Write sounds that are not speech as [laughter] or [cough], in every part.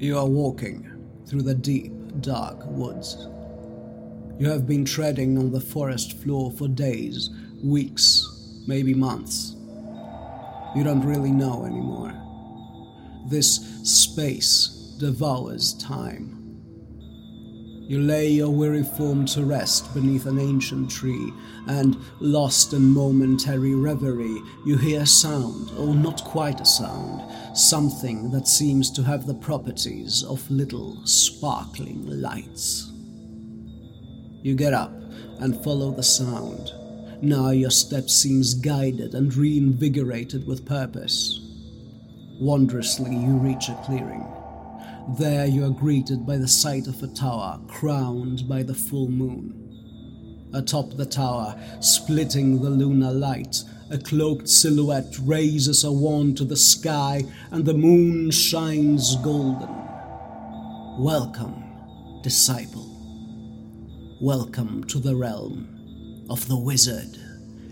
You are walking through the deep, dark woods. You have been treading on the forest floor for days, weeks, maybe months. You don't really know anymore. This space devours time. You lay your weary form to rest beneath an ancient tree, and, lost in momentary reverie, you hear a sound, or not quite a sound, something that seems to have the properties of little sparkling lights. You get up and follow the sound. Now your step seems guided and reinvigorated with purpose. Wondrously, you reach a clearing. There you are greeted by the sight of a tower crowned by the full moon. Atop the tower, splitting the lunar light, a cloaked silhouette raises a wand to the sky and the moon shines golden. Welcome, disciple. Welcome to the realm of the wizard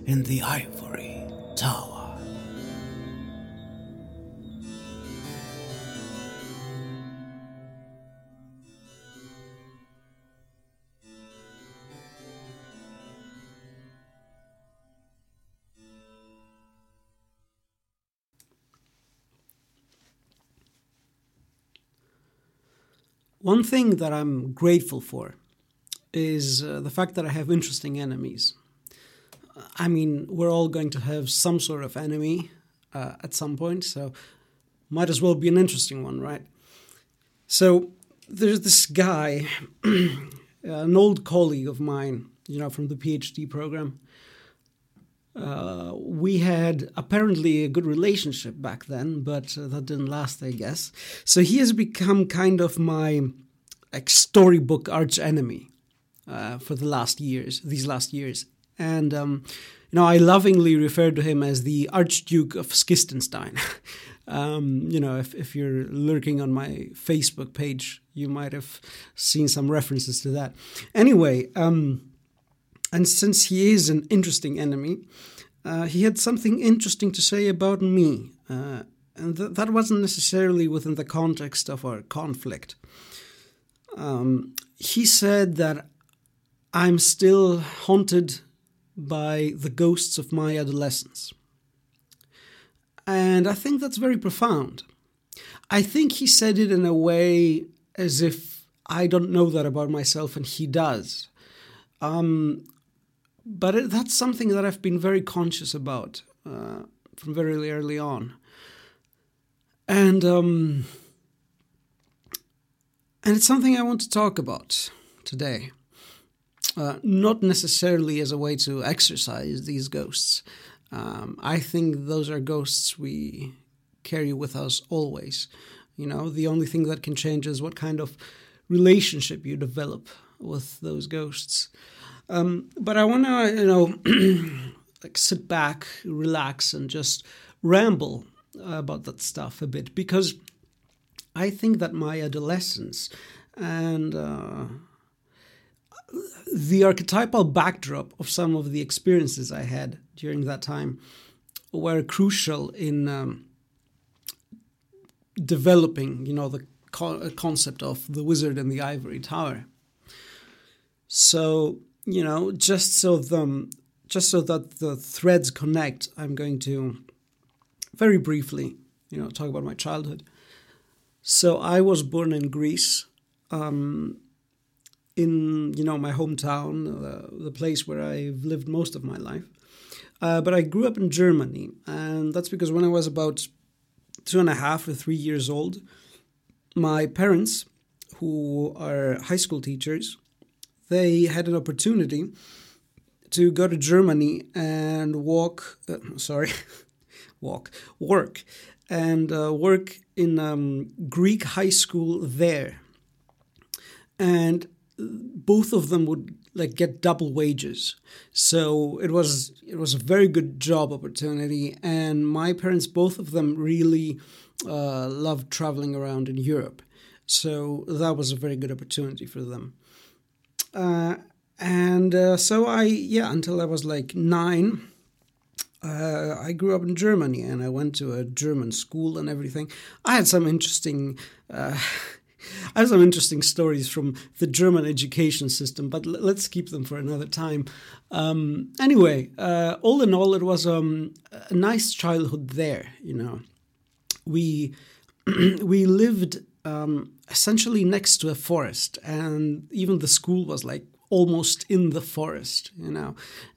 in the ivory tower. One thing that I'm grateful for is uh, the fact that I have interesting enemies. I mean, we're all going to have some sort of enemy uh, at some point, so might as well be an interesting one, right? So there's this guy, [clears throat] an old colleague of mine, you know, from the PhD program. Uh, we had apparently a good relationship back then, but uh, that didn't last, I guess. So he has become kind of my like storybook arch enemy uh, for the last years, these last years, and um, you know I lovingly refer to him as the Archduke of Skistenstein. [laughs] um, you know, if if you're lurking on my Facebook page, you might have seen some references to that. Anyway. Um, and since he is an interesting enemy, uh, he had something interesting to say about me. Uh, and th- that wasn't necessarily within the context of our conflict. Um, he said that I'm still haunted by the ghosts of my adolescence. And I think that's very profound. I think he said it in a way as if I don't know that about myself and he does. Um, but that's something that I've been very conscious about uh, from very early on, and um, and it's something I want to talk about today. Uh, not necessarily as a way to exercise these ghosts. Um, I think those are ghosts we carry with us always. You know, the only thing that can change is what kind of relationship you develop with those ghosts. Um, but I want to, you know, [clears throat] like sit back, relax, and just ramble about that stuff a bit because I think that my adolescence and uh, the archetypal backdrop of some of the experiences I had during that time were crucial in um, developing, you know, the co- concept of the wizard and the ivory tower. So you know, just so the just so that the threads connect, I'm going to very briefly, you know, talk about my childhood. So I was born in Greece, um, in you know my hometown, uh, the place where I've lived most of my life. Uh, but I grew up in Germany, and that's because when I was about two and a half or three years old, my parents, who are high school teachers, they had an opportunity to go to Germany and walk, uh, sorry, [laughs] walk, work, and uh, work in um, Greek high school there. And both of them would like get double wages. So it was it was a very good job opportunity and my parents both of them really uh, loved traveling around in europe. So that was a very good opportunity for them uh, and uh, so I, yeah, until I was like nine, uh, I grew up in Germany and I went to a German school and everything. I had some interesting uh, [laughs] I have some interesting stories from the German education system, but let's keep them for another time. Um, anyway, uh, all in all, it was um, a nice childhood there. You know, we [clears throat] we lived um, essentially next to a forest, and even the school was like almost in the forest. You know,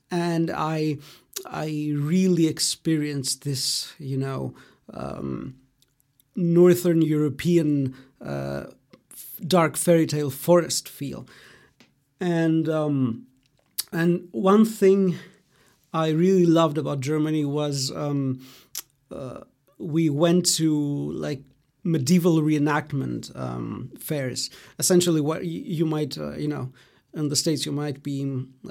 and I I really experienced this. You know. Um, Northern European uh, dark fairy tale forest feel. And um, and one thing I really loved about Germany was um, uh, we went to like medieval reenactment um, fairs. Essentially, what you might uh, you know in the states you might be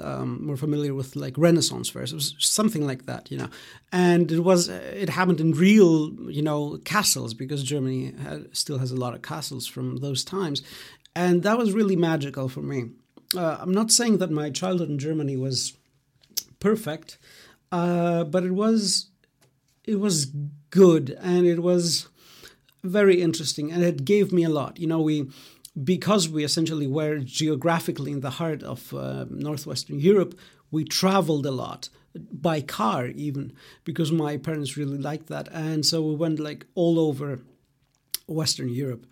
um, more familiar with like renaissance fairs. It was something like that you know. And it was it happened in real you know castles because germany had, still has a lot of castles from those times. And that was really magical for me. Uh, i'm not saying that my childhood in germany was perfect uh, but it was it was good and it was very interesting and it gave me a lot. You know we because we essentially were geographically in the heart of uh, northwestern Europe, we traveled a lot by car even because my parents really liked that. And so we went like all over western europe.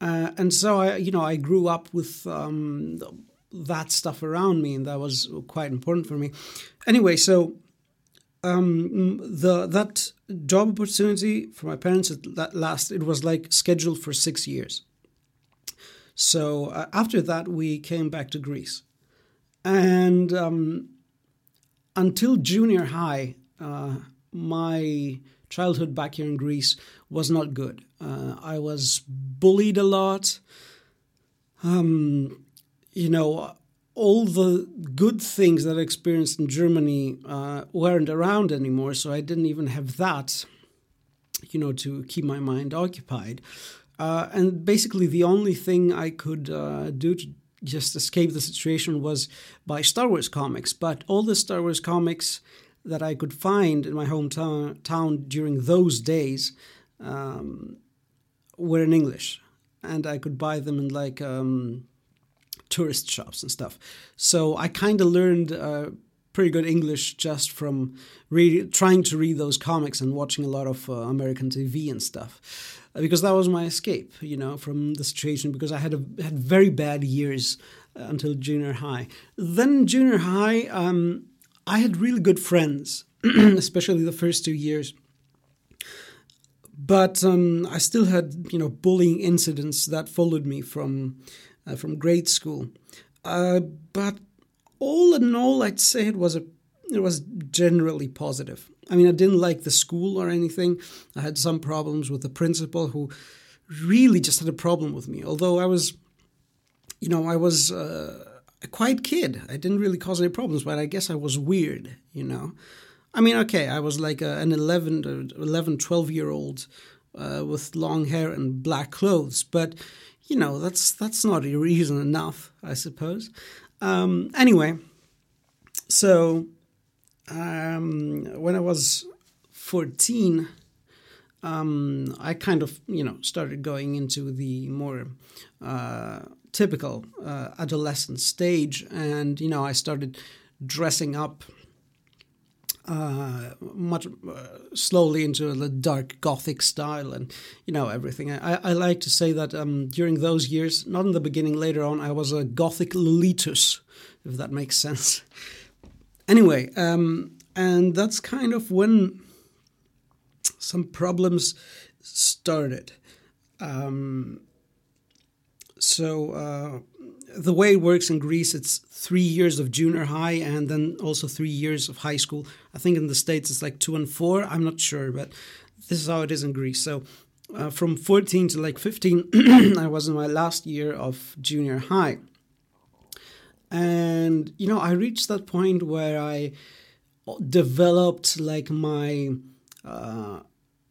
Uh, and so i you know i grew up with um, that stuff around me and that was quite important for me. Anyway so um, the that job opportunity for my parents at last it was like scheduled for six years so uh, after that, we came back to Greece. And um, until junior high, uh, my childhood back here in Greece was not good. Uh, I was bullied a lot. Um, you know, all the good things that I experienced in Germany uh, weren't around anymore, so I didn't even have that, you know, to keep my mind occupied. Uh, and basically, the only thing I could uh, do to just escape the situation was by Star Wars comics. But all the Star Wars comics that I could find in my hometown town during those days um, were in English, and I could buy them in like um, tourist shops and stuff. So I kind of learned. Uh, pretty good English just from read, trying to read those comics and watching a lot of uh, American TV and stuff. Uh, because that was my escape, you know, from the situation. Because I had a, had very bad years uh, until junior high. Then junior high, um, I had really good friends, [clears throat] especially the first two years. But um, I still had, you know, bullying incidents that followed me from uh, from grade school. Uh, but all in all, I'd say it was a it was generally positive. I mean, I didn't like the school or anything. I had some problems with the principal who really just had a problem with me. Although I was, you know, I was uh, a quiet kid. I didn't really cause any problems, but I guess I was weird, you know. I mean, okay, I was like a, an 11, 11, 12 year old uh, with long hair and black clothes, but you know, that's that's not a reason enough, I suppose. Um, anyway, so um, when I was 14, um, I kind of, you know, started going into the more uh, typical uh, adolescent stage. And, you know, I started dressing up uh, much uh, slowly into the dark gothic style and you know everything. I, I like to say that um, during those years, not in the beginning, later on, I was a gothic Lollitus, if that makes sense. Anyway, um, and that's kind of when some problems started. Um, so uh, the way it works in Greece, it's three years of junior high and then also three years of high school. I think in the States it's like two and four. I'm not sure, but this is how it is in Greece. So uh, from 14 to like 15, [clears throat] I was in my last year of junior high. And, you know, I reached that point where I developed like my uh,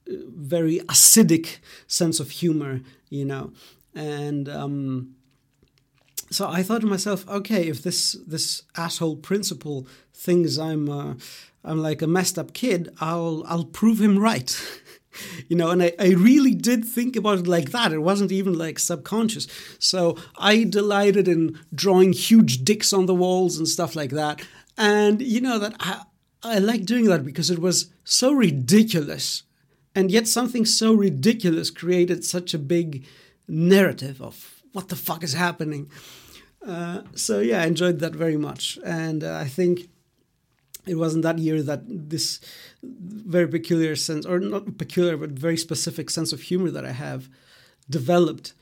very acidic sense of humor, you know. And um, so I thought to myself, okay, if this this asshole principal thinks I'm uh, I'm like a messed up kid, I'll I'll prove him right. [laughs] you know, and I, I really did think about it like that. It wasn't even like subconscious. So I delighted in drawing huge dicks on the walls and stuff like that. And you know that I I like doing that because it was so ridiculous. And yet something so ridiculous created such a big narrative of what the fuck is happening. Uh, so yeah, I enjoyed that very much. And uh, I think it wasn't that year that this very peculiar sense, or not peculiar, but very specific sense of humor that I have developed.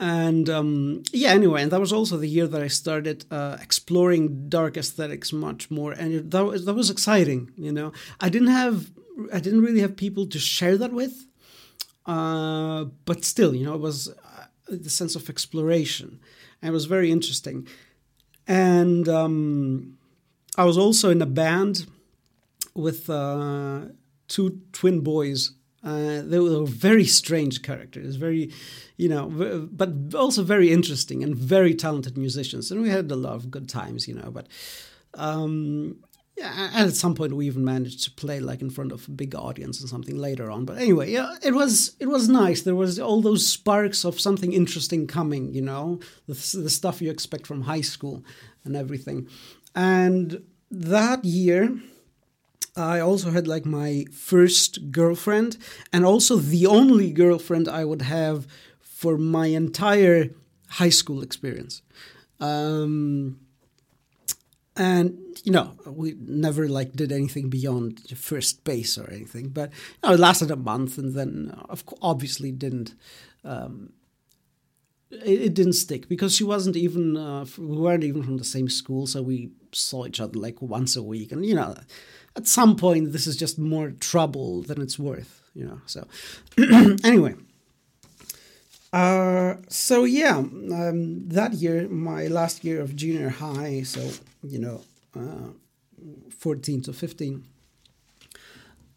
And um, yeah, anyway, and that was also the year that I started uh, exploring dark aesthetics much more, and that was that was exciting. You know, I didn't have, I didn't really have people to share that with, uh, but still, you know, it was the sense of exploration, and it was very interesting. And um, I was also in a band with uh, two twin boys. Uh, they were very strange characters, very, you know, but also very interesting and very talented musicians. And we had a lot of good times, you know. But um, yeah, and at some point we even managed to play like in front of a big audience and something later on. But anyway, yeah, it was it was nice. There was all those sparks of something interesting coming, you know, the, the stuff you expect from high school and everything. And that year, I also had like my first girlfriend, and also the only girlfriend I would have for my entire high school experience. Um, and you know, we never like did anything beyond first base or anything, but you know, it lasted a month, and then of course, obviously didn't. Um, it, it, didn't stick because she wasn't even. Uh, we weren't even from the same school, so we saw each other like once a week, and you know, at some point this is just more trouble than it's worth, you know. So [clears throat] anyway, uh, so yeah, um, that year, my last year of junior high, so you know, uh, fourteen to fifteen.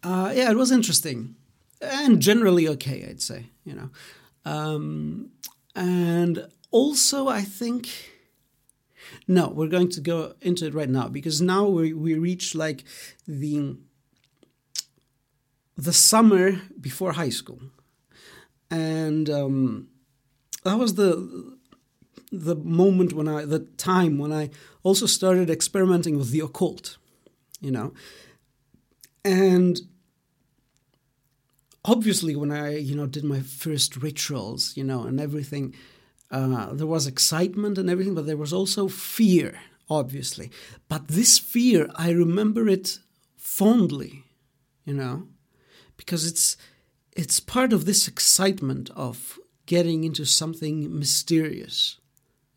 Uh, yeah, it was interesting and generally okay, I'd say, you know. Um, and also, I think no, we're going to go into it right now because now we we reach like the the summer before high school, and um, that was the the moment when I the time when I also started experimenting with the occult, you know, and obviously when I you know did my first rituals, you know, and everything uh, there was excitement and everything, but there was also fear, obviously. But this fear, I remember it fondly, you know, because it's it's part of this excitement of getting into something mysterious,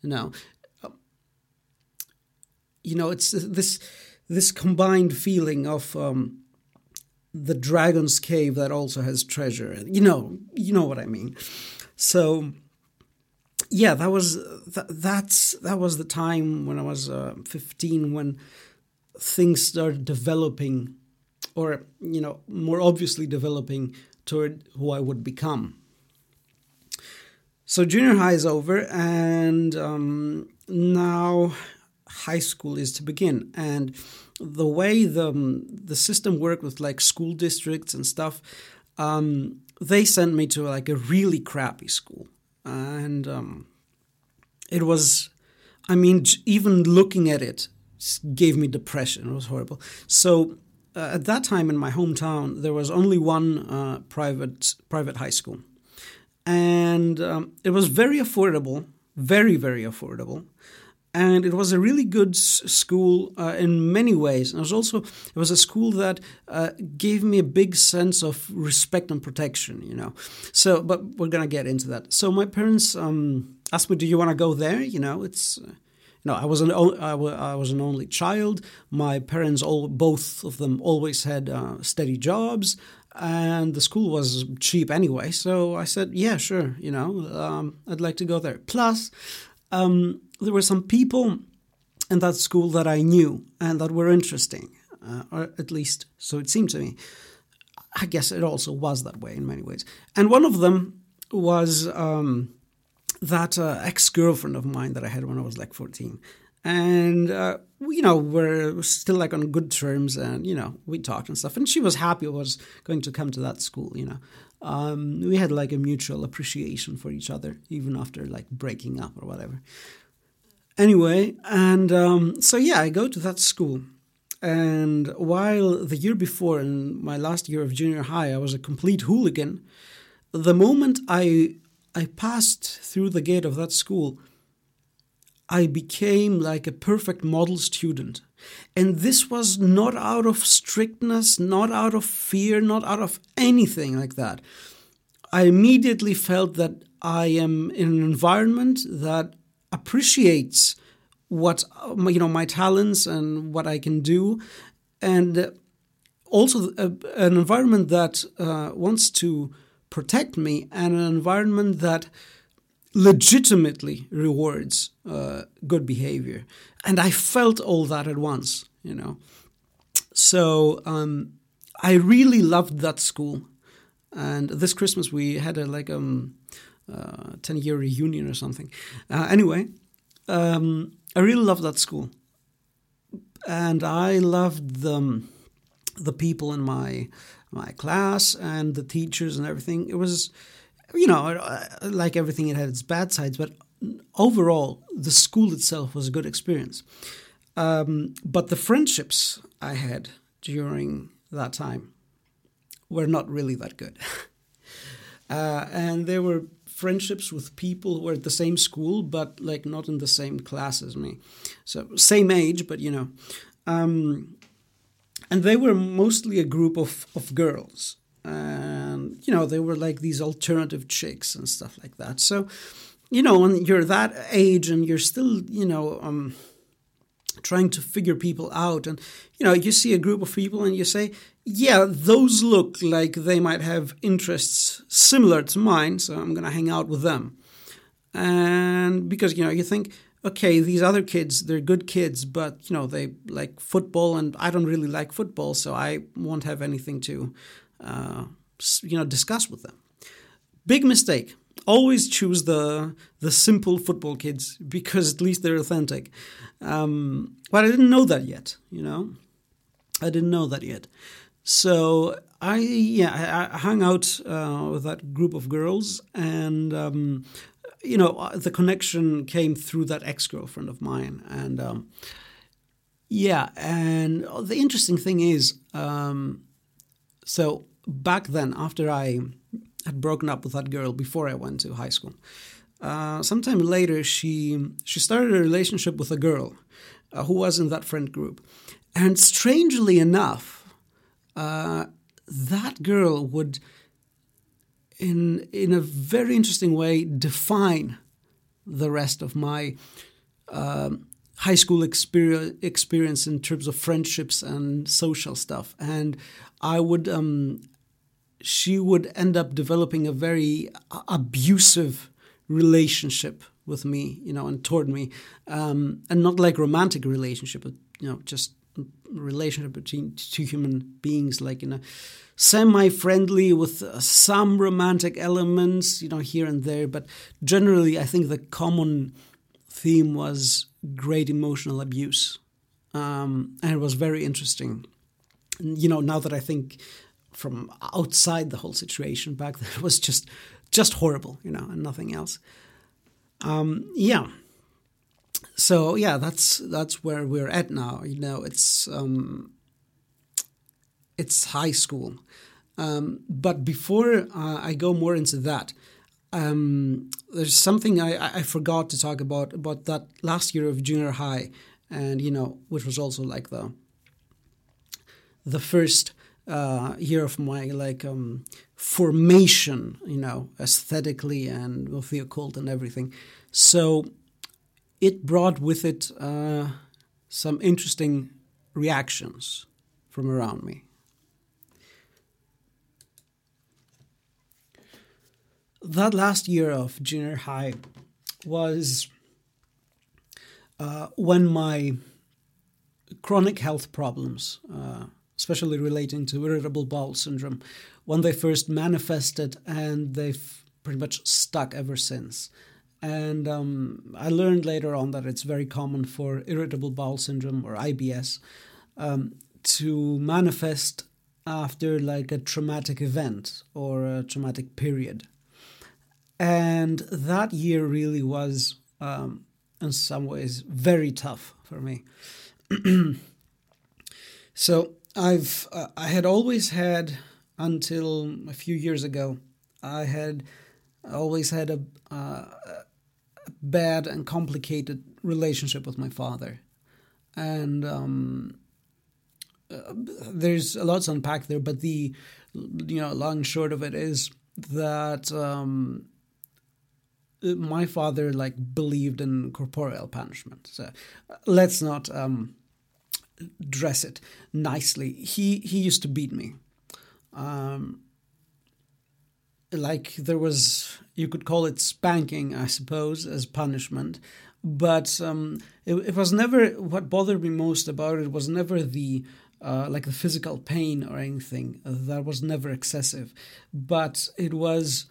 you know. You know, it's this this combined feeling of um, the dragon's cave that also has treasure. You know, you know what I mean. So yeah, that was that, that's that was the time when I was uh, 15 when things started developing, or you know, more obviously developing toward who I would become. So junior high is over, and um, now high school is to begin. And the way the the system worked with like school districts and stuff, um, they sent me to like a really crappy school and um, it was, I mean, even looking at it gave me depression. It was horrible. So uh, at that time in my hometown, there was only one uh, private private high school, and um, it was very affordable, very very affordable and it was a really good school uh, in many ways. And it was also it was a school that uh, gave me a big sense of respect and protection. You know, so but we're gonna get into that. So my parents um, asked me, "Do you want to go there?" You know, it's. No, I was an I was an only child. My parents, all both of them, always had uh, steady jobs, and the school was cheap anyway. So I said, "Yeah, sure." You know, um, I'd like to go there. Plus, um, there were some people in that school that I knew and that were interesting, uh, or at least so it seemed to me. I guess it also was that way in many ways. And one of them was um, that uh, ex girlfriend of mine that I had when I was like 14. and uh, you know we're still like on good terms, and you know we talked and stuff. And she was happy I was going to come to that school. You know, um, we had like a mutual appreciation for each other, even after like breaking up or whatever. Anyway, and um, so yeah, I go to that school. And while the year before, in my last year of junior high, I was a complete hooligan, the moment I I passed through the gate of that school, I became like a perfect model student. And this was not out of strictness, not out of fear, not out of anything like that. I immediately felt that I am in an environment that appreciates what you know my talents and what I can do, and also a, an environment that uh, wants to protect me, and an environment that legitimately rewards uh, good behavior. And I felt all that at once, you know. So um, I really loved that school. And this Christmas we had a like um, uh, 10 year reunion or something. Uh, anyway, um, I really loved that school. And I loved the, the people in my my class and the teachers and everything. It was you know, like everything, it had its bad sides, but overall, the school itself was a good experience. Um, but the friendships I had during that time were not really that good. [laughs] uh, and there were friendships with people who were at the same school, but like not in the same class as me. So, same age, but you know. Um, and they were mostly a group of, of girls. And you know they were like these alternative chicks and stuff like that. So you know when you're that age and you're still you know um, trying to figure people out and you know you see a group of people and you say yeah those look like they might have interests similar to mine so i'm to hang out with them. And because you know you think okay these other kids they're good kids but you know they like football and i don't really like football so i won't have anything to uh, you know, discuss with them. Big mistake. Always choose the the simple football kids because at least they're authentic. Um, but I didn't know that yet. You know, I didn't know that yet. So I yeah I, I hung out uh, with that group of girls and. Um, you know, uh, the connection came through that ex girlfriend of mine, and um, yeah, and the interesting thing is, um, so back then, after I had broken up with that girl before I went to high school, uh, sometime later she she started a relationship with a girl uh, who was in that friend group, and strangely enough, uh, that girl would, in in a very interesting way, define the rest of my. Um, high school experience, experience in terms of friendships and social stuff. And I would um, she would end up developing a very abusive relationship with me, you know, and toward me, um, and not like romantic relationship, but you know, just relationship between two human beings, like in a semi-friendly with uh, some romantic elements, you know, here and there. But generally, I think the common theme was great emotional abuse, um, and it was very interesting. You know, now that I think from outside the whole situation back then [laughs] it was just just horrible, you know, and nothing else. Um, yeah. So yeah, that's that's where we're at now. You know, it's um, it's high school. Um, but before uh, I go more into that, um, there's something I, I forgot to talk about about that last year of junior high, and you know, which was also like the the first uh, year of my like um, formation, you know, aesthetically and with the occult and everything. So it brought with it uh, some interesting reactions from around me. That last year of junior high was uh, when my chronic health problems uh, especially relating to irritable bowel syndrome, when they first manifested and they've pretty much stuck ever since. And um, I learned later on that it's very common for irritable bowel syndrome or IBS um, to manifest after like a traumatic event or a traumatic period. And that year really was, um, in some ways, very tough for me. [clears throat] so I've uh, I had always had until a few years ago I had always had a, uh, a bad and complicated relationship with my father, and um, uh, there's a lot to unpack there. But the you know long and short of it is that um, my father like believed in corporeal punishment. So let's not um, dress it nicely. He he used to beat me. Um, like there was, you could call it spanking, I suppose, as punishment. But um, it, it was never what bothered me most about it was never the uh, like the physical pain or anything that was never excessive, but it was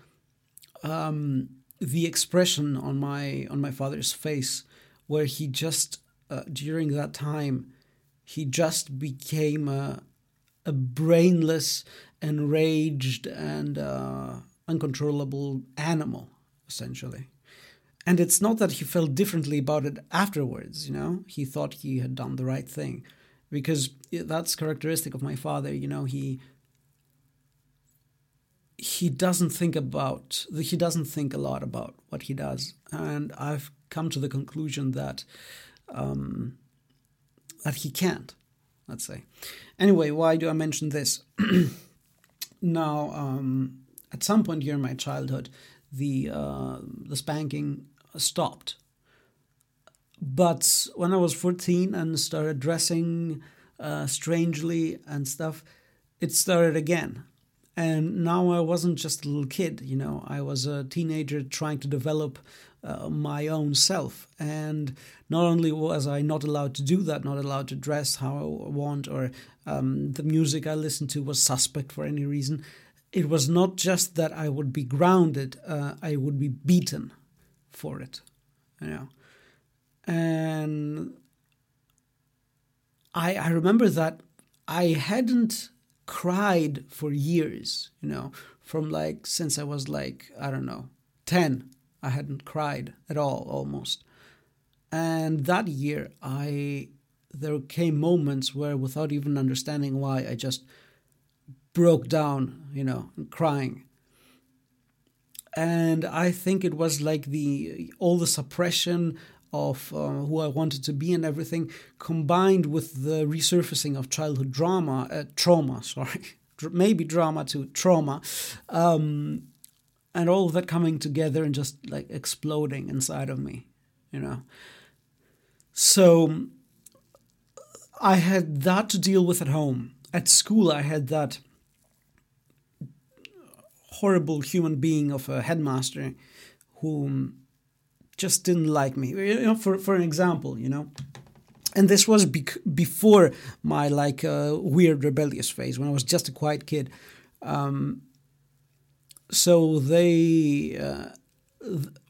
um, the expression on my on my father's face where he just uh, during that time he just became a, a brainless, enraged, and uh, uncontrollable animal, essentially. And it's not that he felt differently about it afterwards, you know, he thought he had done the right thing. Because that's characteristic of my father, you know, he he doesn't think about he doesn't think a lot about what he does and i've come to the conclusion that um, that he can't, let's say. Anyway, why do I mention this? [clears throat] now, um, at some point during my childhood, the uh, the spanking stopped. But when I was 14 and started dressing uh, strangely and stuff, it started again. And now I wasn't just a little kid, you know, I was a teenager trying to develop uh, my own self. And not only was I not allowed to do that, not allowed to dress how I want, or um, the music I listened to was suspect for any reason, it was not just that I would be grounded, uh, I would be beaten for it, you know. And I, I remember that I hadn't cried for years, you know, from like since I was like, I don't know, 10 I hadn't cried at all almost. And that year, I there came moments where, without even understanding why, I just broke down, you know, crying. And I think it was like the all the suppression of uh, who I wanted to be and everything, combined with the resurfacing of childhood drama, uh, trauma, [laughs] sorry, maybe drama to trauma, um, and all of that coming together and just like exploding inside of me, you know. So I had that to deal with at home. At school, I had that horrible human being of a headmaster who just didn't like me. You know, for for an example, you know, and this was bec- before my like uh, weird rebellious phase when I was just a quiet kid. Um, so they uh,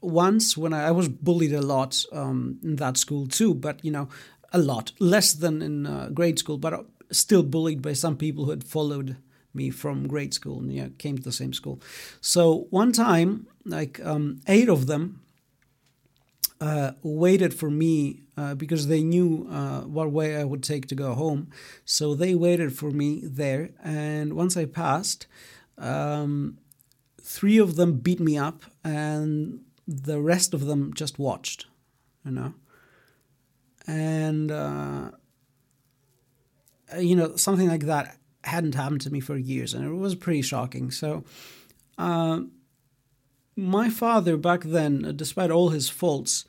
once when I, I, was bullied a lot um, in that school too, but you know a lot less than in uh, grade school, but uh, still bullied by some people who had followed me from grade school and yeah, came to the same school. So one time, like um, eight of them uh, waited for me uh, because they knew uh, what way I would take to go home. So they waited for me there, and once I passed, um, three of them beat me up and the rest of them just watched you know and uh, you know something like that hadn't happened to me for years and it was pretty shocking so uh, my father back then despite all his faults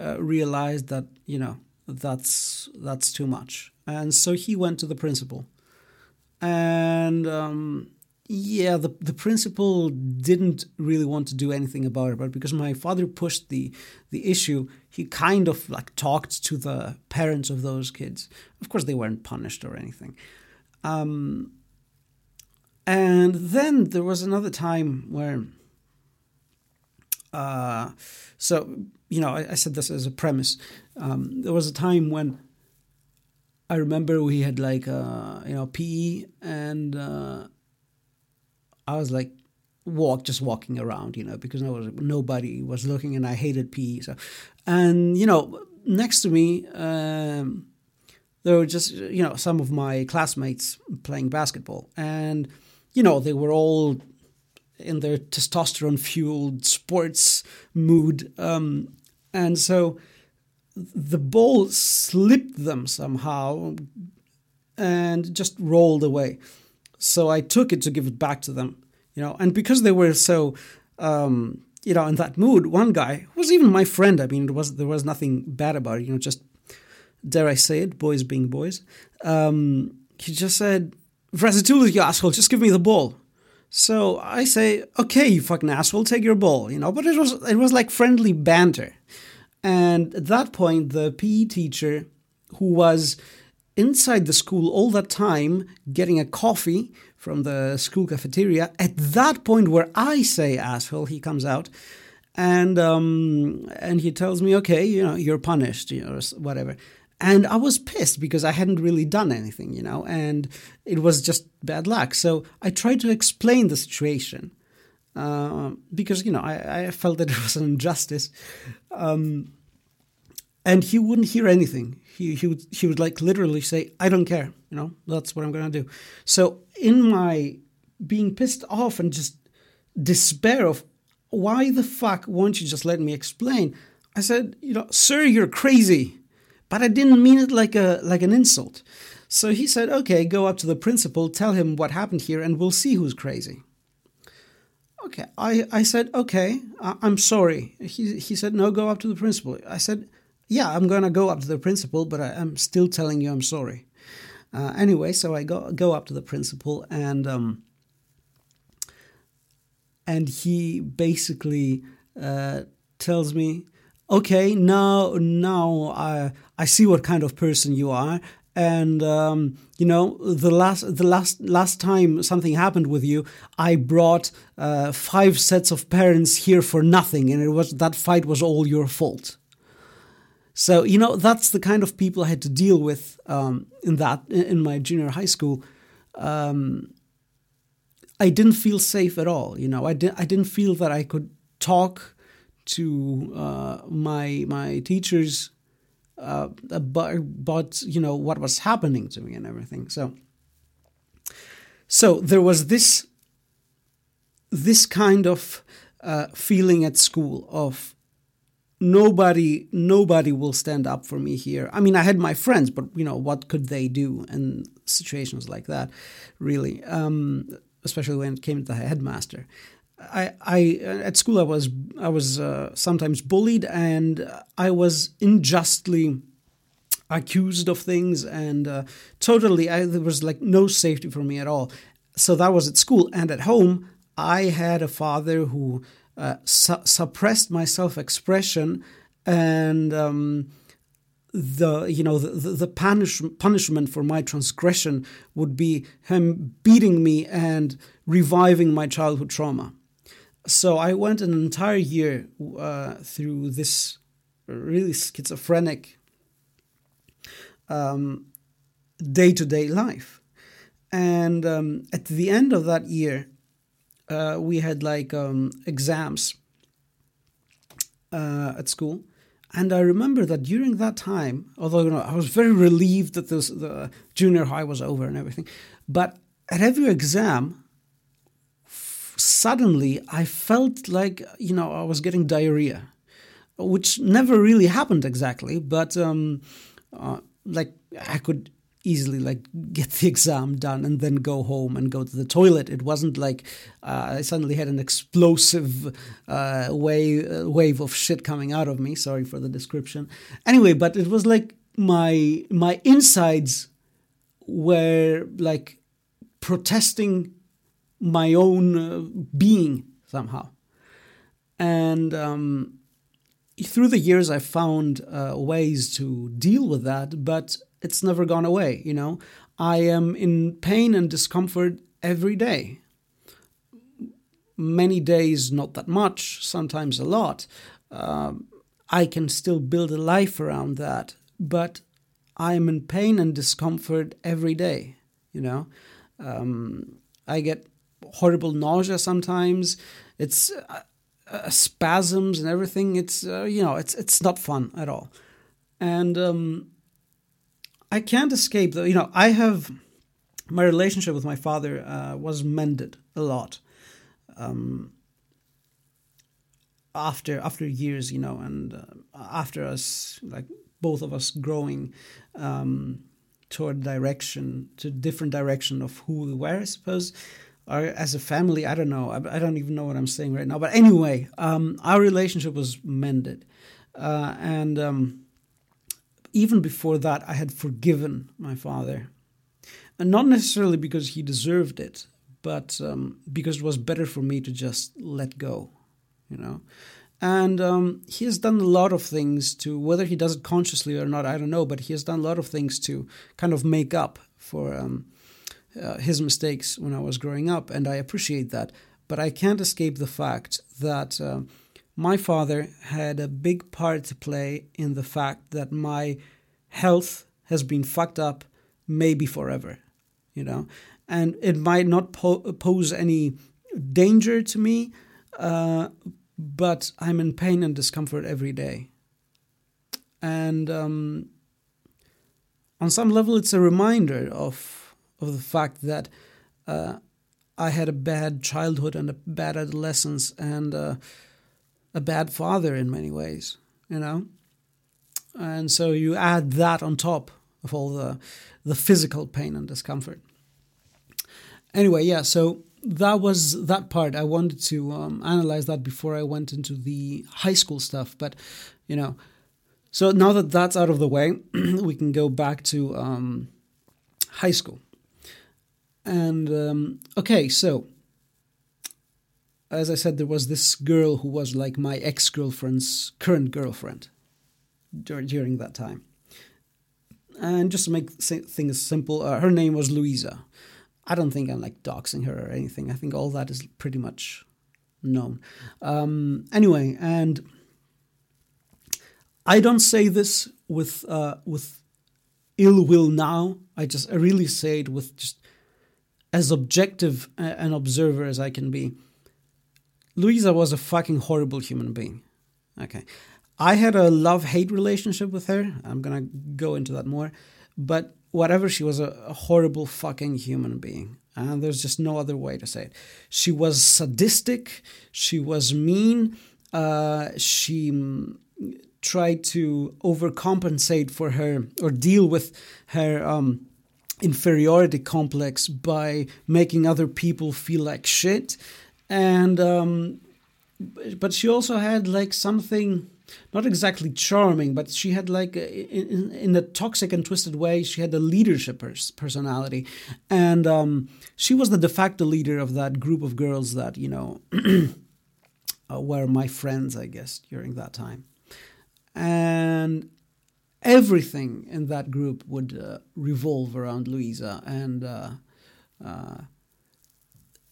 uh, realized that you know that's that's too much and so he went to the principal and um, yeah, the the principal didn't really want to do anything about it, but because my father pushed the the issue, he kind of like talked to the parents of those kids. Of course, they weren't punished or anything. Um, and then there was another time where Uh, so, you know, I, I, said this as a premise. Um, there was a time when I remember we had like, uh, you know, PE, and uh, I was like, walk just walking around you know because nobody was looking and i hated pe so and you know next to me um, there were just you know some of my classmates playing basketball and you know they were all in their testosterone fueled sports mood um, and so the ball slipped them somehow and just rolled away. So i took it to give it back to them you know and because they were so um, you know in that mood one guy who was even my friend. I mean it was there was nothing bad about it you know just dare I say it, boys being boys, um, he just said, Versatulity, you asshole, just give me the ball. So I say, okay, you fucking asshole, take your ball, you know. But it was it was like friendly banter, and at that point, the PE teacher, who was inside the school all that time, getting a coffee from the school cafeteria, at that point where I say asshole, he comes out, and um, and he tells me, okay, you know, you're punished, you know, whatever. And I was pissed because I hadn't really done anything, you know, and it was just bad luck. So I tried to explain the situation uh, because, you know, I, I, felt that it [laughs] was an injustice. Um, and he wouldn't hear anything. He, he, would, he would like literally say, I don't care, you know, that's what I'm going to do. So in my being pissed off and just despair of why the fuck won't you just let me explain? I said, you know, sir, you're crazy but I didn't mean it like a like an insult. So he said, "Okay, go up to the principal, tell him what happened here, and we'll see who's crazy." Okay, I, I said, "Okay, I, am sorry." He he said, "No, go up to the principal." I said, "Yeah, I'm gonna go up to the principal, but I, am still telling you I'm sorry." Uh, anyway, so I go go up to the principal and um, and he basically uh, tells me okay, now now I I see what kind of person you are, and um, you know the last the last last time something happened with you, I brought uh, five sets of parents here for nothing, and it was that fight was all your fault. So you know that's the kind of people I had to deal with um, in that in my junior high school. Um, I didn't feel safe at all. You know, I didn't I didn't feel that I could talk to uh, my my teachers uh, about, about you know what was happening to me and everything. So so there was this this kind of uh, feeling at school of nobody nobody will stand up for me here. I mean i had my friends but you know what could they do in situations like that really? Um, especially when it came to the headmaster I, I at school I was I was uh, sometimes bullied and I was unjustly accused of things and uh, totally I, there was like no safety for me at all. So that was at school and at home I had a father who uh, su- suppressed my self expression and um, the you know the, the punish, punishment for my transgression would be him beating me and reviving my childhood trauma so I went an entire year uh, through this really schizophrenic day to day life. And um, at the end of that year, uh, we had like um, exams uh, at school. And I remember that during that time, although you know, I was very relieved that this, the junior high was over and everything, but at every exam, suddenly I felt like, you know, I was getting diarrhea, which never really happened exactly, but um, uh, like I could easily like [laughs] get the exam done and then go home and go to the toilet. It wasn't like uh, I suddenly had an explosive uh, wave uh, wave of shit coming out of me. Sorry for the description. Anyway, but it was like my my insides were like protesting my own uh, being somehow. And um, through the years, I found uh, ways to deal with that, but it's never gone away. You know, I am in pain and discomfort every day. many days not that much, sometimes a lot, um, I can still build a life around that. But I am in pain and discomfort every day. You know, um, I get horrible nausea sometimes. It's uh, uh, spasms and everything. It's uh, you know, it's it's not fun at all, and um, I can't escape though. You know, I have my relationship with my father uh, was mended a lot. Um, after after years, you know, and uh, after us like both of us growing um, toward direction to different direction of who we were, I suppose, or as a family. I don't know. I, I don't even know what I'm saying right now. But anyway, um, our relationship was mended, uh, and um, even before that, I had forgiven my father, and not necessarily because he deserved it, but um, because it was better for me to just let go you know. And um, he has done a lot of things to, whether he does it consciously or not, I don't know, but he has done a lot of things to kind of make up for um, uh, his mistakes when I was growing up, and I appreciate that. But I can't escape the fact that uh, my father had a big part to play in the fact that my health has been fucked up maybe forever, you know, and it might not po- pose any danger to me, uh, but I'm in pain and discomfort every day. And um, on some level, it's a reminder of of the fact that uh, I had a bad childhood and a bad adolescence and uh, a bad father in many ways, you know. And so you add that on top of all the the physical pain and discomfort. Anyway, yeah. So that was that part. I wanted to um, analyze that before I went into the high school stuff. But, you know, so now that that's out of the way, [clears throat] we can go back to um, high school. And, um, okay, so as I said, there was this girl who was like my ex girlfriend's current girlfriend during that time. And just to make things simple, uh, her name was Louisa. I don't think I'm like doxing her or anything. I think all that is pretty much known. Um, anyway, and I don't say this with uh, with ill will now. I just I really say it with just as objective an observer as I can be. Louisa was a fucking horrible human being. Okay. I had a love hate relationship with her. I'm gonna go into that more. But whatever, she was a, horrible fucking human being. And there's just no other way to say it. She was sadistic. She was mean. Uh, she mm, tried to overcompensate for her or deal with her um, inferiority complex by making other people feel like shit. And um, but she also had like something not exactly charming, but she had like in, in a toxic and twisted way. She had a leadership personality, and um, she was the de facto leader of that group of girls that you know [clears throat] uh, were my friends, I guess, during that time, and everything in that group would uh, revolve around Louisa and. Uh, uh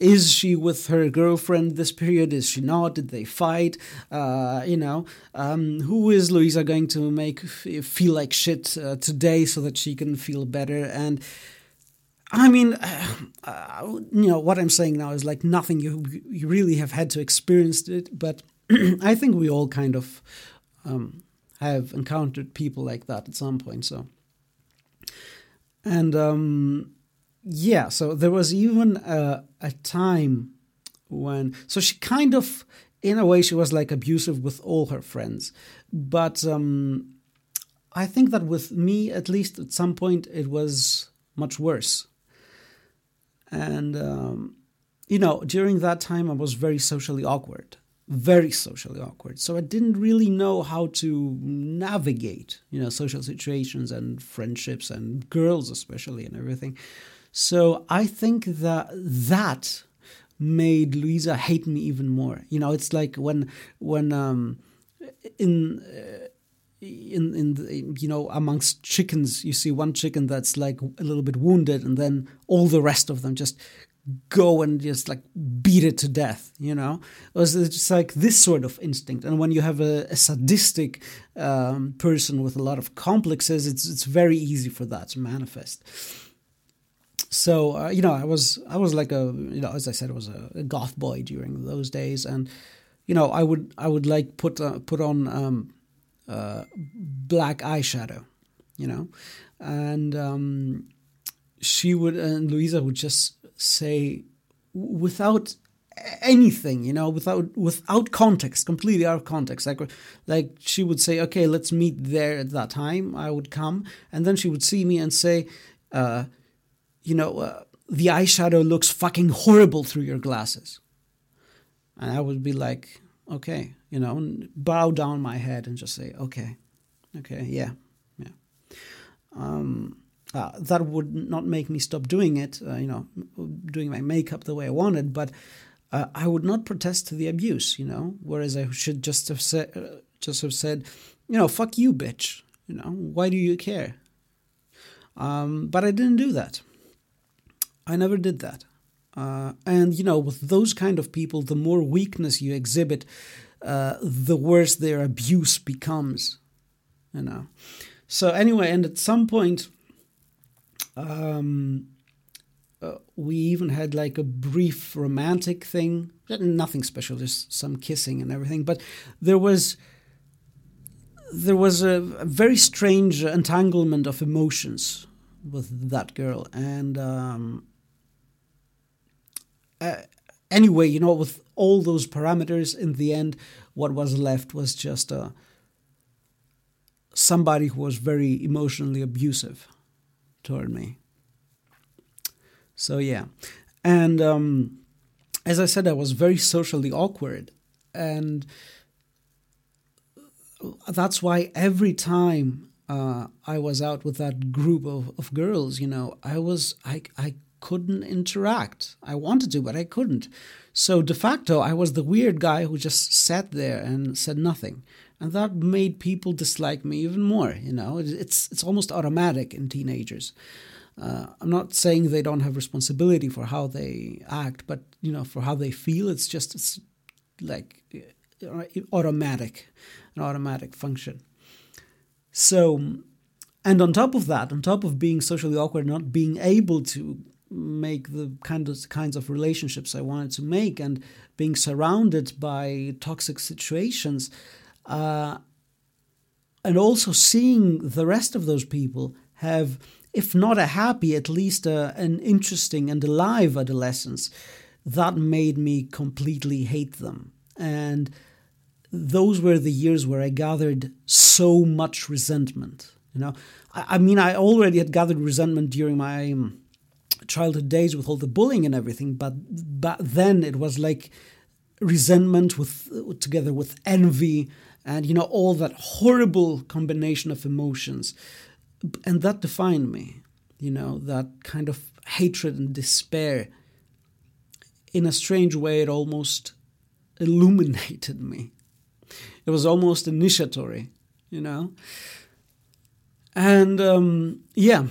is she with her girlfriend this period? Is she not? Did they fight? Uh, you know, um, who is Louisa going to make feel like shit uh, today so that she can feel better? And I mean, uh you know, what I'm saying now is like nothing you you really have had to experience it, but [clears throat] I think we all kind of um, have encountered people like that at some point. So, and um, yeah, so there was even a, a time when, so she kind of, in a way, she was like abusive with all her friends. But um, I think that with me, at least at some point, it was much worse. And, um, you know, during that time, I was very socially awkward, very socially awkward. So I didn't really know how to navigate, you know, social situations and friendships and girls, especially, and everything. So I think that that made Louisa hate me even more. You know, it's like when when um, in. Uh, in in, the, you know amongst chickens you see one chicken that's like a little bit wounded and then all the rest of them just go and just like beat it to death you know? It was just like this sort of instinct. And when you have a, a sadistic um, person with a lot of complexes it's it's very easy for that to manifest. So uh, you know i was i was like a you know as i said i was a, a, goth boy during those days. And you know i would i would like put uh, put on um, uh, black eyeshadow you know? And um, she would and louisa would just say without anything you know without without context completely out of context. Like like she would say okay let's meet there at that time. I would come and then she would see me and say uh, you know uh, the eyeshadow looks fucking horrible through your glasses. And i would be like okay you know bow down my head and just say okay okay yeah yeah. Um uh, that would not make me stop doing it, uh, you know, doing my makeup the way I wanted, but uh, I would not protest to the abuse, you know, whereas I should just have said, uh, just have said, you know, fuck you, bitch, you know, why do you care? Um, but I didn't do that. I never did that. Uh, and, you know, with those kind of people, the more weakness you exhibit, uh, the worse their abuse becomes, you know. So, anyway, and at some point, um, uh, we even had like a brief romantic thing, nothing special, just some kissing and everything. But there was there was a, a very strange entanglement of emotions with that girl, and um, uh, anyway, you know, with all those parameters, in the end, what was left was just uh, somebody who was very emotionally abusive toward me. So yeah, and um, as I said, I was very socially awkward, and that's why every time uh, I was out with that group of, of girls, you know, I was I I couldn't interact. I wanted to, but I couldn't. So de facto, I was the weird guy who just sat there and said nothing, and that made people dislike me even more. You know, it's it's almost automatic in teenagers. Uh, I'm not saying they don't have responsibility for how they act, but you know, for how they feel, it's just it's like uh, automatic, an automatic function. So, and on top of that, on top of being socially awkward, not being able to make the kind of kinds of relationships I wanted to make, and being surrounded by toxic situations, uh, and also seeing the rest of those people have if not a happy, at least a, an interesting and alive adolescence, that made me completely hate them. And those were the years where I gathered so much resentment. You know, I, I mean, I already had gathered resentment during my um, childhood days with all the bullying and everything, but but then it was like resentment with together with envy and you know all that horrible combination of emotions. And that defined me you know that kind of hatred and despair in a strange way it almost illuminated me. It was almost initiatory you know? And um, yeah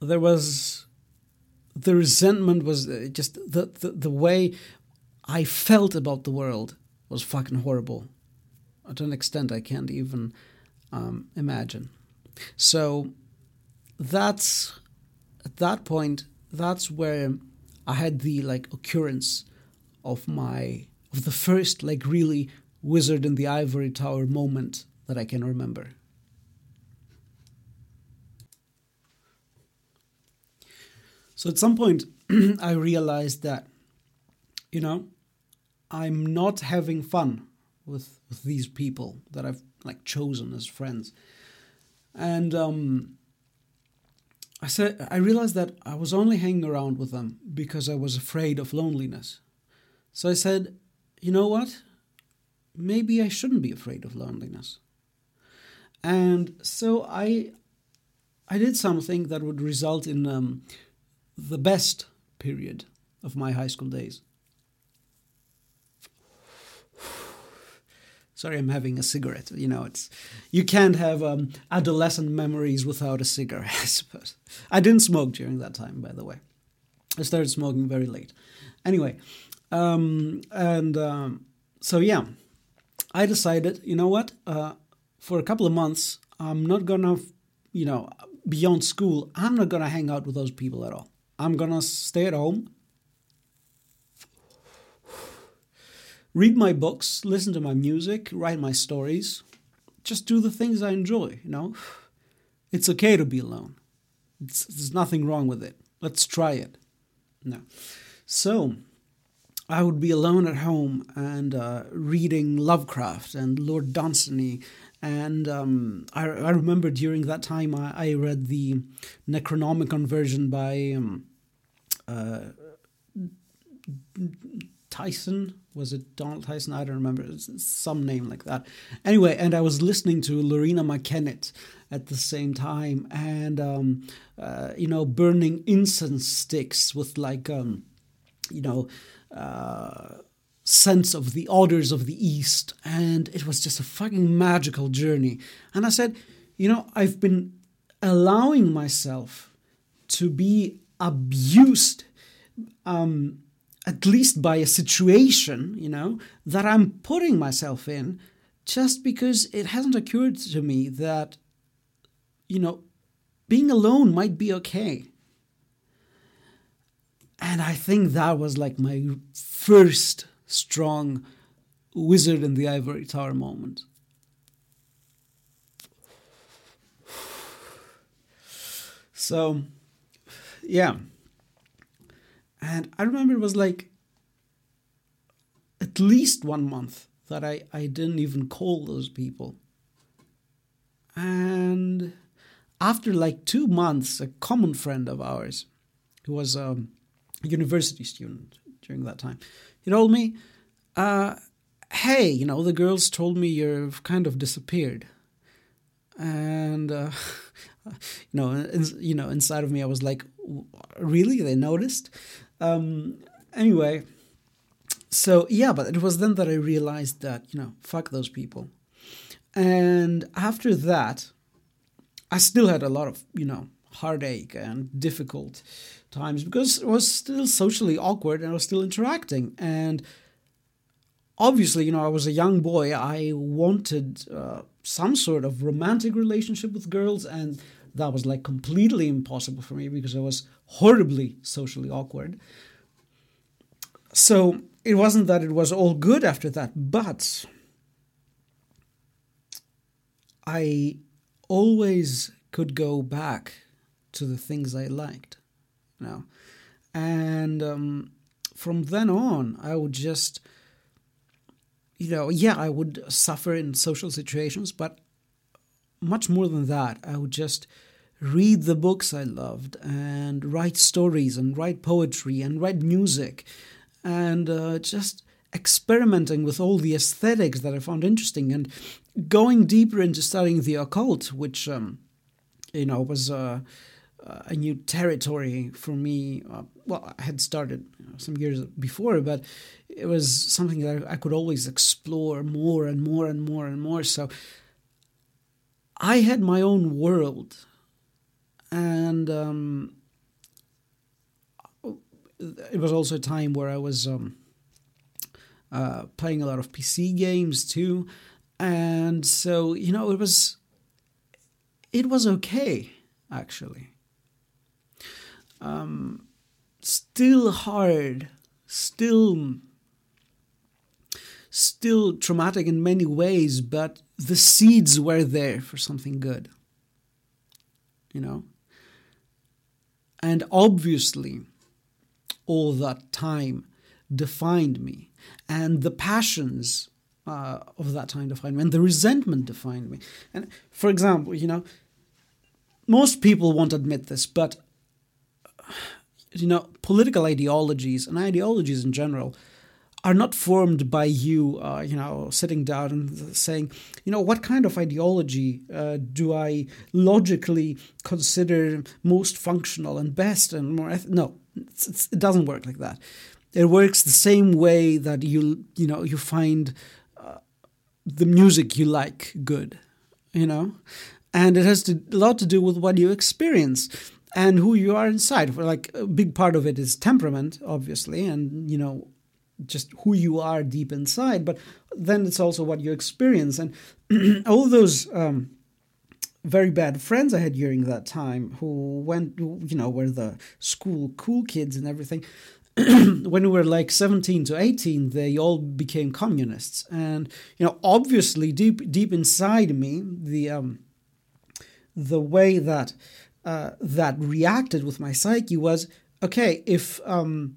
there was the resentment was uh, just the, the the way i felt about the world was fucking horrible to an extent i can't even um, imagine so that's at that point that's where I had the like occurrence of my of the first like really wizard in the ivory tower moment that I can remember. So at some point [clears throat] I realized that you know I'm not having fun with with these people that I've like chosen as friends and um, I said I realized that I was only hanging around with them because I was afraid of loneliness. So I said, you know what? Maybe I shouldn't be afraid of loneliness. And so I I did something that would result in um, the best period of my high school days. Sorry, I'm having a cigarette. You know, it's you can't have um, adolescent memories without a cigarette. [laughs] I suppose I didn't smoke during that time, by the way. I started smoking very late. Anyway, um, and um, so yeah, I decided, you know what? Uh, for a couple of months, I'm not gonna, you know, beyond school, I'm not gonna hang out with those people at all. I'm gonna stay at home, read my books, listen to my music, write my stories, just do the things I enjoy, you know? It's okay to be alone. It's, there's nothing wrong with it. Let's try it. No. So, I would be alone at home and uh, reading Lovecraft and Lord Dunsany. And um, I, I, remember during that time I, I read the Necronomicon version by um, uh, Tyson. Was it Donald Tyson? I don't remember. It's some name like that. Anyway, and I was listening to Loreena McKennitt at the same time, and um, uh, you know, burning incense sticks with like, um, you know, uh, sense of the orders of the East, and it was just a fucking magical journey. And I said, you know, I've been allowing myself to be abused. Um, at least by a situation, you know, that I'm putting myself in just because it hasn't occurred to me that, you know, being alone might be okay. And I think that was like my first strong wizard in the ivory tower moment. So, yeah. And I remember it was like at least one month that I, I didn't even call those people. And after like two months, a common friend of ours, who was um, a university student during that time, he told me, uh, "Hey, you know, the girls told me you've kind of disappeared," and uh, [laughs] you know, in, you know, inside of me, I was like, "Really? They noticed?" Um, anyway, so yeah, but it was then that I realized that you know, fuck those people, and after that, I still had a lot of you know heartache and difficult times because it was still socially awkward and I was still interacting. And obviously you know I was a young boy. I wanted uh, some sort of romantic relationship with girls and that was like completely impossible for me because I was horribly socially awkward. So it wasn't that it was all good after that, but I always could go back to the things I liked, you know, and um, from then on, I would just, you know, yeah, I would suffer in social situations, but much more than that, I would just read the books I loved and write stories and write poetry and write music and uh, just experimenting with all the aesthetics that I found interesting and going deeper into studying the occult, which um, you know was uh, a new territory for me. Uh, well, I had started some years before, but it was something that I could always explore more and more and more and more. So I had my own world and um, it was also a time where I was um, uh, playing a lot of PC games too, and so you know it was it was okay actually. Um, still hard, still still traumatic in many ways, but the seeds were there for something good. You know, and obviously, all that time defined me. And the passions uh, of that time defined me. And the resentment defined me. And for example, you know, most people won't admit this, but, you know, political ideologies and ideologies in general are not formed by you, uh, you know, sitting down and saying, you know, what kind of ideology uh, do I logically consider most functional and best and more? Eth-? No, it's, it's, it doesn't work like that. It works the same way that you, you know, you find uh, the music you like good, you know, and it has to, a lot to do with what you experience. and who you are inside. Like a big part of it is temperament, obviously, and you know, just who you are deep inside. But then it's also what you experience, and [clears throat] all those. Um, very bad friends I had during that time who went, you know, were the school cool kids and everything. [clears throat] when we were like 17 to 18 they all became communists and you know obviously deep deep inside me the um the way that uh, that reacted with my psyche was okay if um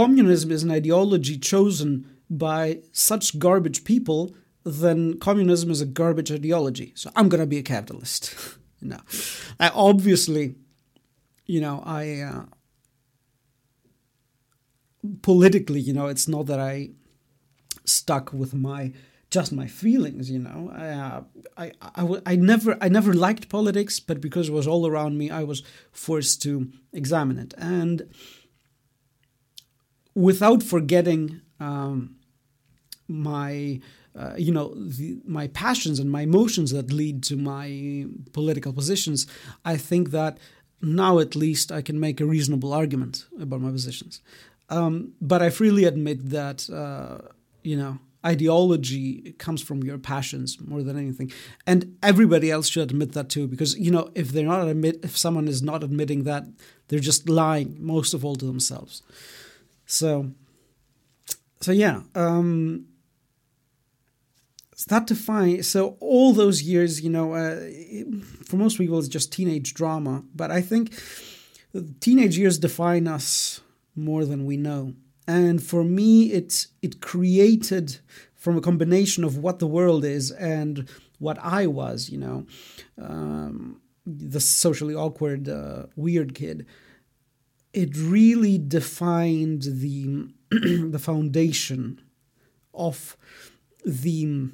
communism is an ideology chosen by such garbage people then communism is a garbage ideology. So i'm going to be a capitalist. [laughs] No. I obviously you know i uh, politically, you know, it's not that I stuck with my just my feelings, you know. Uh, I, I, I never I never liked politics, but because it was all around me, I was forced to examine it, and without forgetting um, my. Uh, you know the, my passions and my emotions that lead to my political positions i think that now at least i can make a reasonable argument about my positions um, but I freely admit that, uh, you know, ideology comes from your passions more than anything. And everybody else should admit that too, because, you know, if they're not admit, if someone is not admitting that, they're just lying most of all to themselves. So, so yeah, um, that define so all those years you know uh, for most people it's just teenage drama but i think teenage years define us more than we know. And for me, it's it created from a combination of what the world is and what I was, you know, um, the socially awkward, uh, weird kid. It really defined the [clears throat] the foundation of the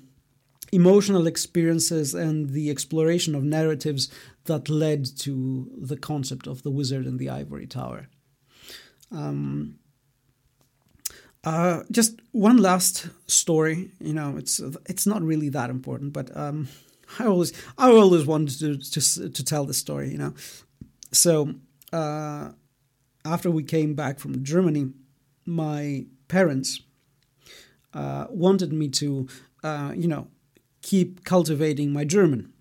emotional experiences and the exploration of narratives that led to the concept of the wizard in the ivory tower. Um, uh, just one last story. You know, it's it's not really that important, but um, I always I always wanted to to to tell the story. You know, so uh, after we came back from Germany, my parents uh, wanted me to, uh, you know, keep cultivating my German,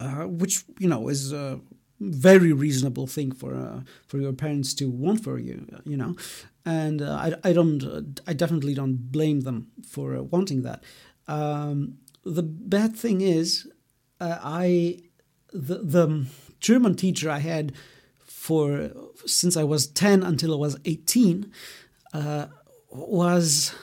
uh, which you know is a very reasonable thing for uh, for your parents to want for you, you know, and uh, I I don't I definitely don't blame them for uh, wanting that. Um, the bad thing is, I the the German teacher I had for since I was ten until I was eighteen uh, was.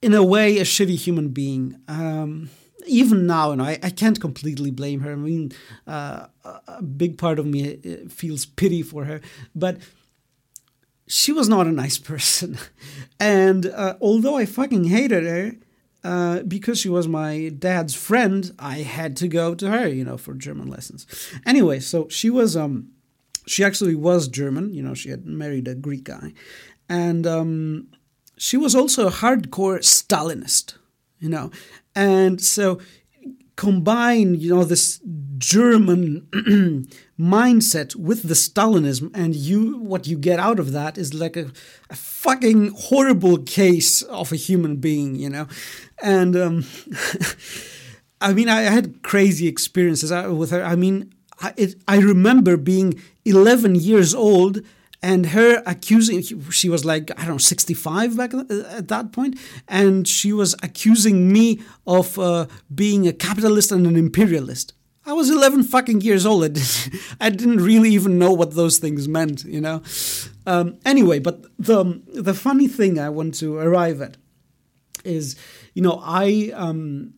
In a way, a shitty human being. Um, even now, and I, I can't completely blame her. I mean, uh, a big part of me uh, feels pity for her, but she was not a nice [laughs] person. and uh, although I fucking hated her, uh, because she was my dad's friend, I had to go to her, you know, for German lessons. Anyway, so she was, um, she actually was German, you know, she had married a Greek guy. And um, she was also a hardcore Stalinist, you know, and so combine, you know, this German [clears throat] mindset with the Stalinism, and you what you get out of that is like a, a fucking horrible case of a human being, you know, and um, [laughs] I mean, I had crazy experiences uh, with her. I mean, I, it, I remember being 11 years old and her accusing she was like i don't know 65 back at that point. And she was accusing me of uh, being a capitalist and an imperialist. I was 11 fucking years old. I didn't, [laughs] I didn't really even know what those things meant you know? Um, anyway but the the funny thing i want to arrive at is you know i um,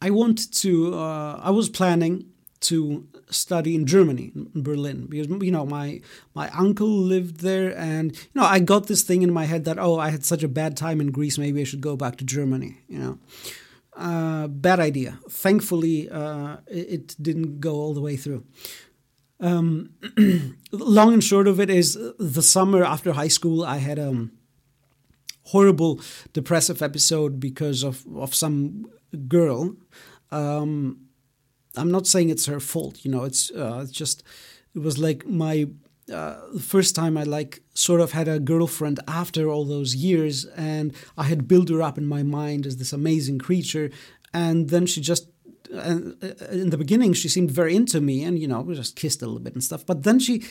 i want to uh, i was planning to study in Germany, in Berlin, because you know my my uncle lived there, and you know I got this thing in my head that oh I had such a bad time in Greece, maybe I should go back to Germany. You know, uh, bad idea. Thankfully, uh, it, didn't go all the way through. Um, [clears throat] long and short of it is the summer after high school, I had a horrible depressive episode because of of some girl Um, I'm not saying it's her fault, you know. It's uh, it's just it was like my uh, first time I like sort of had a girlfriend after all those years, and I had built her up in my mind as this amazing creature, and then she just. And uh, in the beginning, she seemed very into me, and you know, we just kissed a little bit and stuff. But then she,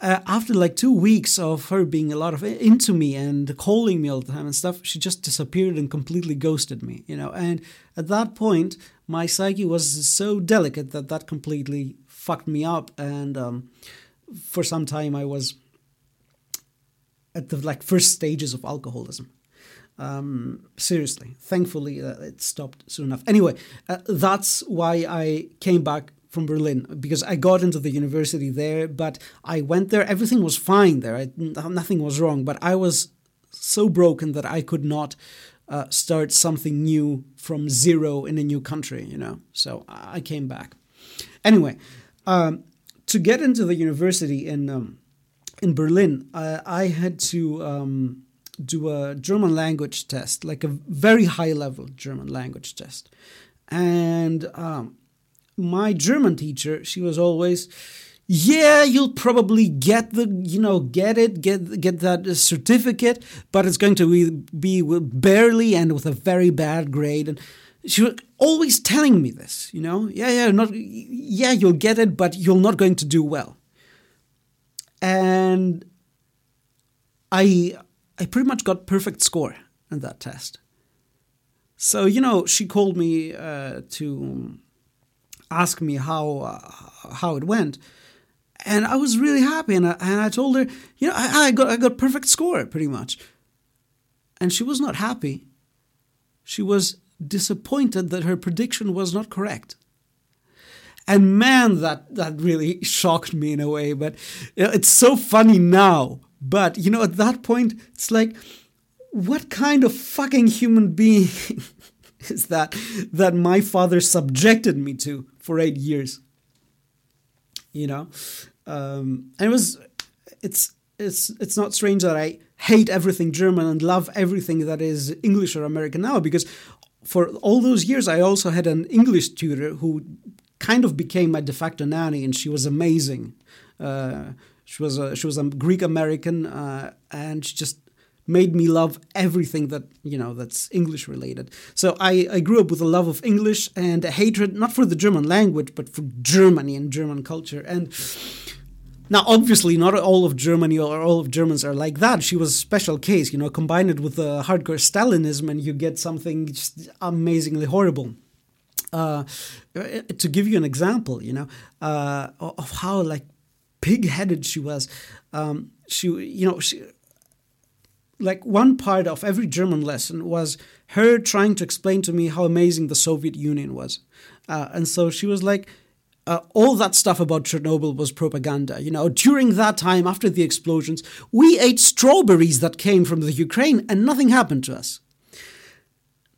uh, after like two weeks of her being a lot of into me and calling me all the time and stuff, she just disappeared and completely ghosted me, you know. And at that point, my psyche was so delicate that that completely fucked me up. And um, for some time, I was at the like first stages of alcoholism. Um, seriously, thankfully, uh, it stopped soon enough. Anyway, uh, that's why I came back from Berlin because I got into the university there, but I went there. Everything was fine there. I, nothing was wrong, but I was so broken that I could not uh, start something new from zero in a new country, you know. So I came back. Anyway, um, to get into the university in um, in Berlin, uh, I had to um, do a German language test, like a very high level German language test, and um, my German teacher, she was always, yeah, you'll probably get the, you know, get it, get get that certificate, but it's going to be, be barely and with a very bad grade. And she was always telling me this, you know, yeah, yeah, not, yeah, you'll get it, but you're not going to do well. And I, I pretty much got perfect score in that test. So you know, she called me uh, to ask me how uh, how it went, and I was really happy. And I, and I told her, you know, I, I got I got perfect score pretty much. And she was not happy. She was disappointed that her prediction was not correct. And man, that that really shocked me in a way. But you know, it's so funny now. But you know, at that point, it's like, what kind of fucking human being [laughs] is that that my father subjected me to for eight years. You know, um, and it was it's it's it's not strange that I hate everything German and love everything that is English or American now because for all those years I also had an English tutor who kind of became my de facto nanny and she was amazing. Uh, she was a she was a Greek American uh, and she just made me love everything that you know that's English related. So I, I grew up with a love of English and a hatred not for the German language but for Germany and German culture. And now obviously not all of Germany or all of Germans are like that. She was a special case, you know, combine it with the hardcore Stalinism and you get something just amazingly horrible. Uh, to give you an example, you know, uh, of how like pig-headed she was. Um, she, you know, she like one part of every German lesson was her trying to explain to me how amazing the Soviet Union was. Uh, and so she was like, uh, all that stuff about Chernobyl was propaganda. You know, during that time, after the explosions, we ate strawberries that came from the Ukraine and nothing happened to us.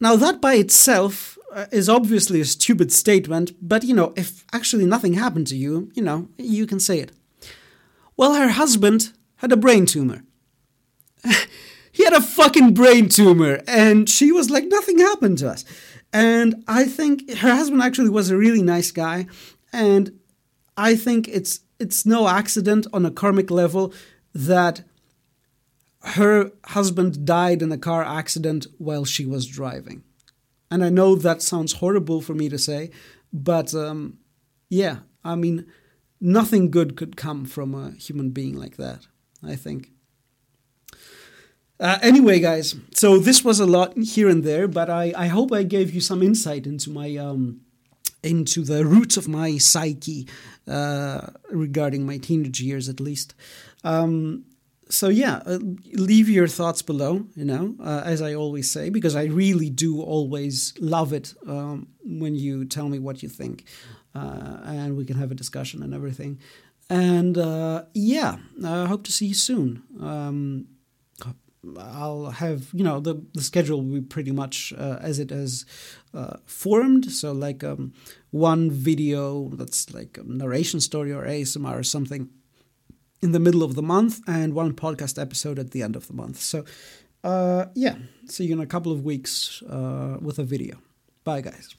Now, that by itself uh, is obviously a stupid statement, but you know, if actually nothing happened to you, you know, you can say it. Well, her husband had a brain tumor. [laughs] he had a fucking brain tumor. And she was like, nothing happened to us. And I think her husband actually was a really nice guy. And I think it's it's no accident on a karmic level that her husband died in a car accident while she was driving. And I know that sounds horrible for me to say, but um, yeah, I mean, nothing good could come from a human being like that, I think. Uh, anyway, guys, so this was a lot here and there, but I, I hope I gave you some insight into my um, into the roots of my psyche uh, regarding my teenage years, at least. Um, so yeah, uh, leave your thoughts below. You know, uh, as I always say, because I really do always love it um, when you tell me what you think, uh, and we can have a discussion and everything. And uh, yeah, I hope to see you soon. Um, I'll have you know the the schedule will be pretty much uh, as it has uh, formed. So like um, one video that's like a narration story or ASMR or something in the middle of the month, and one podcast episode at the end of the month. So uh, yeah, see you in a couple of weeks uh, with a video. Bye, guys.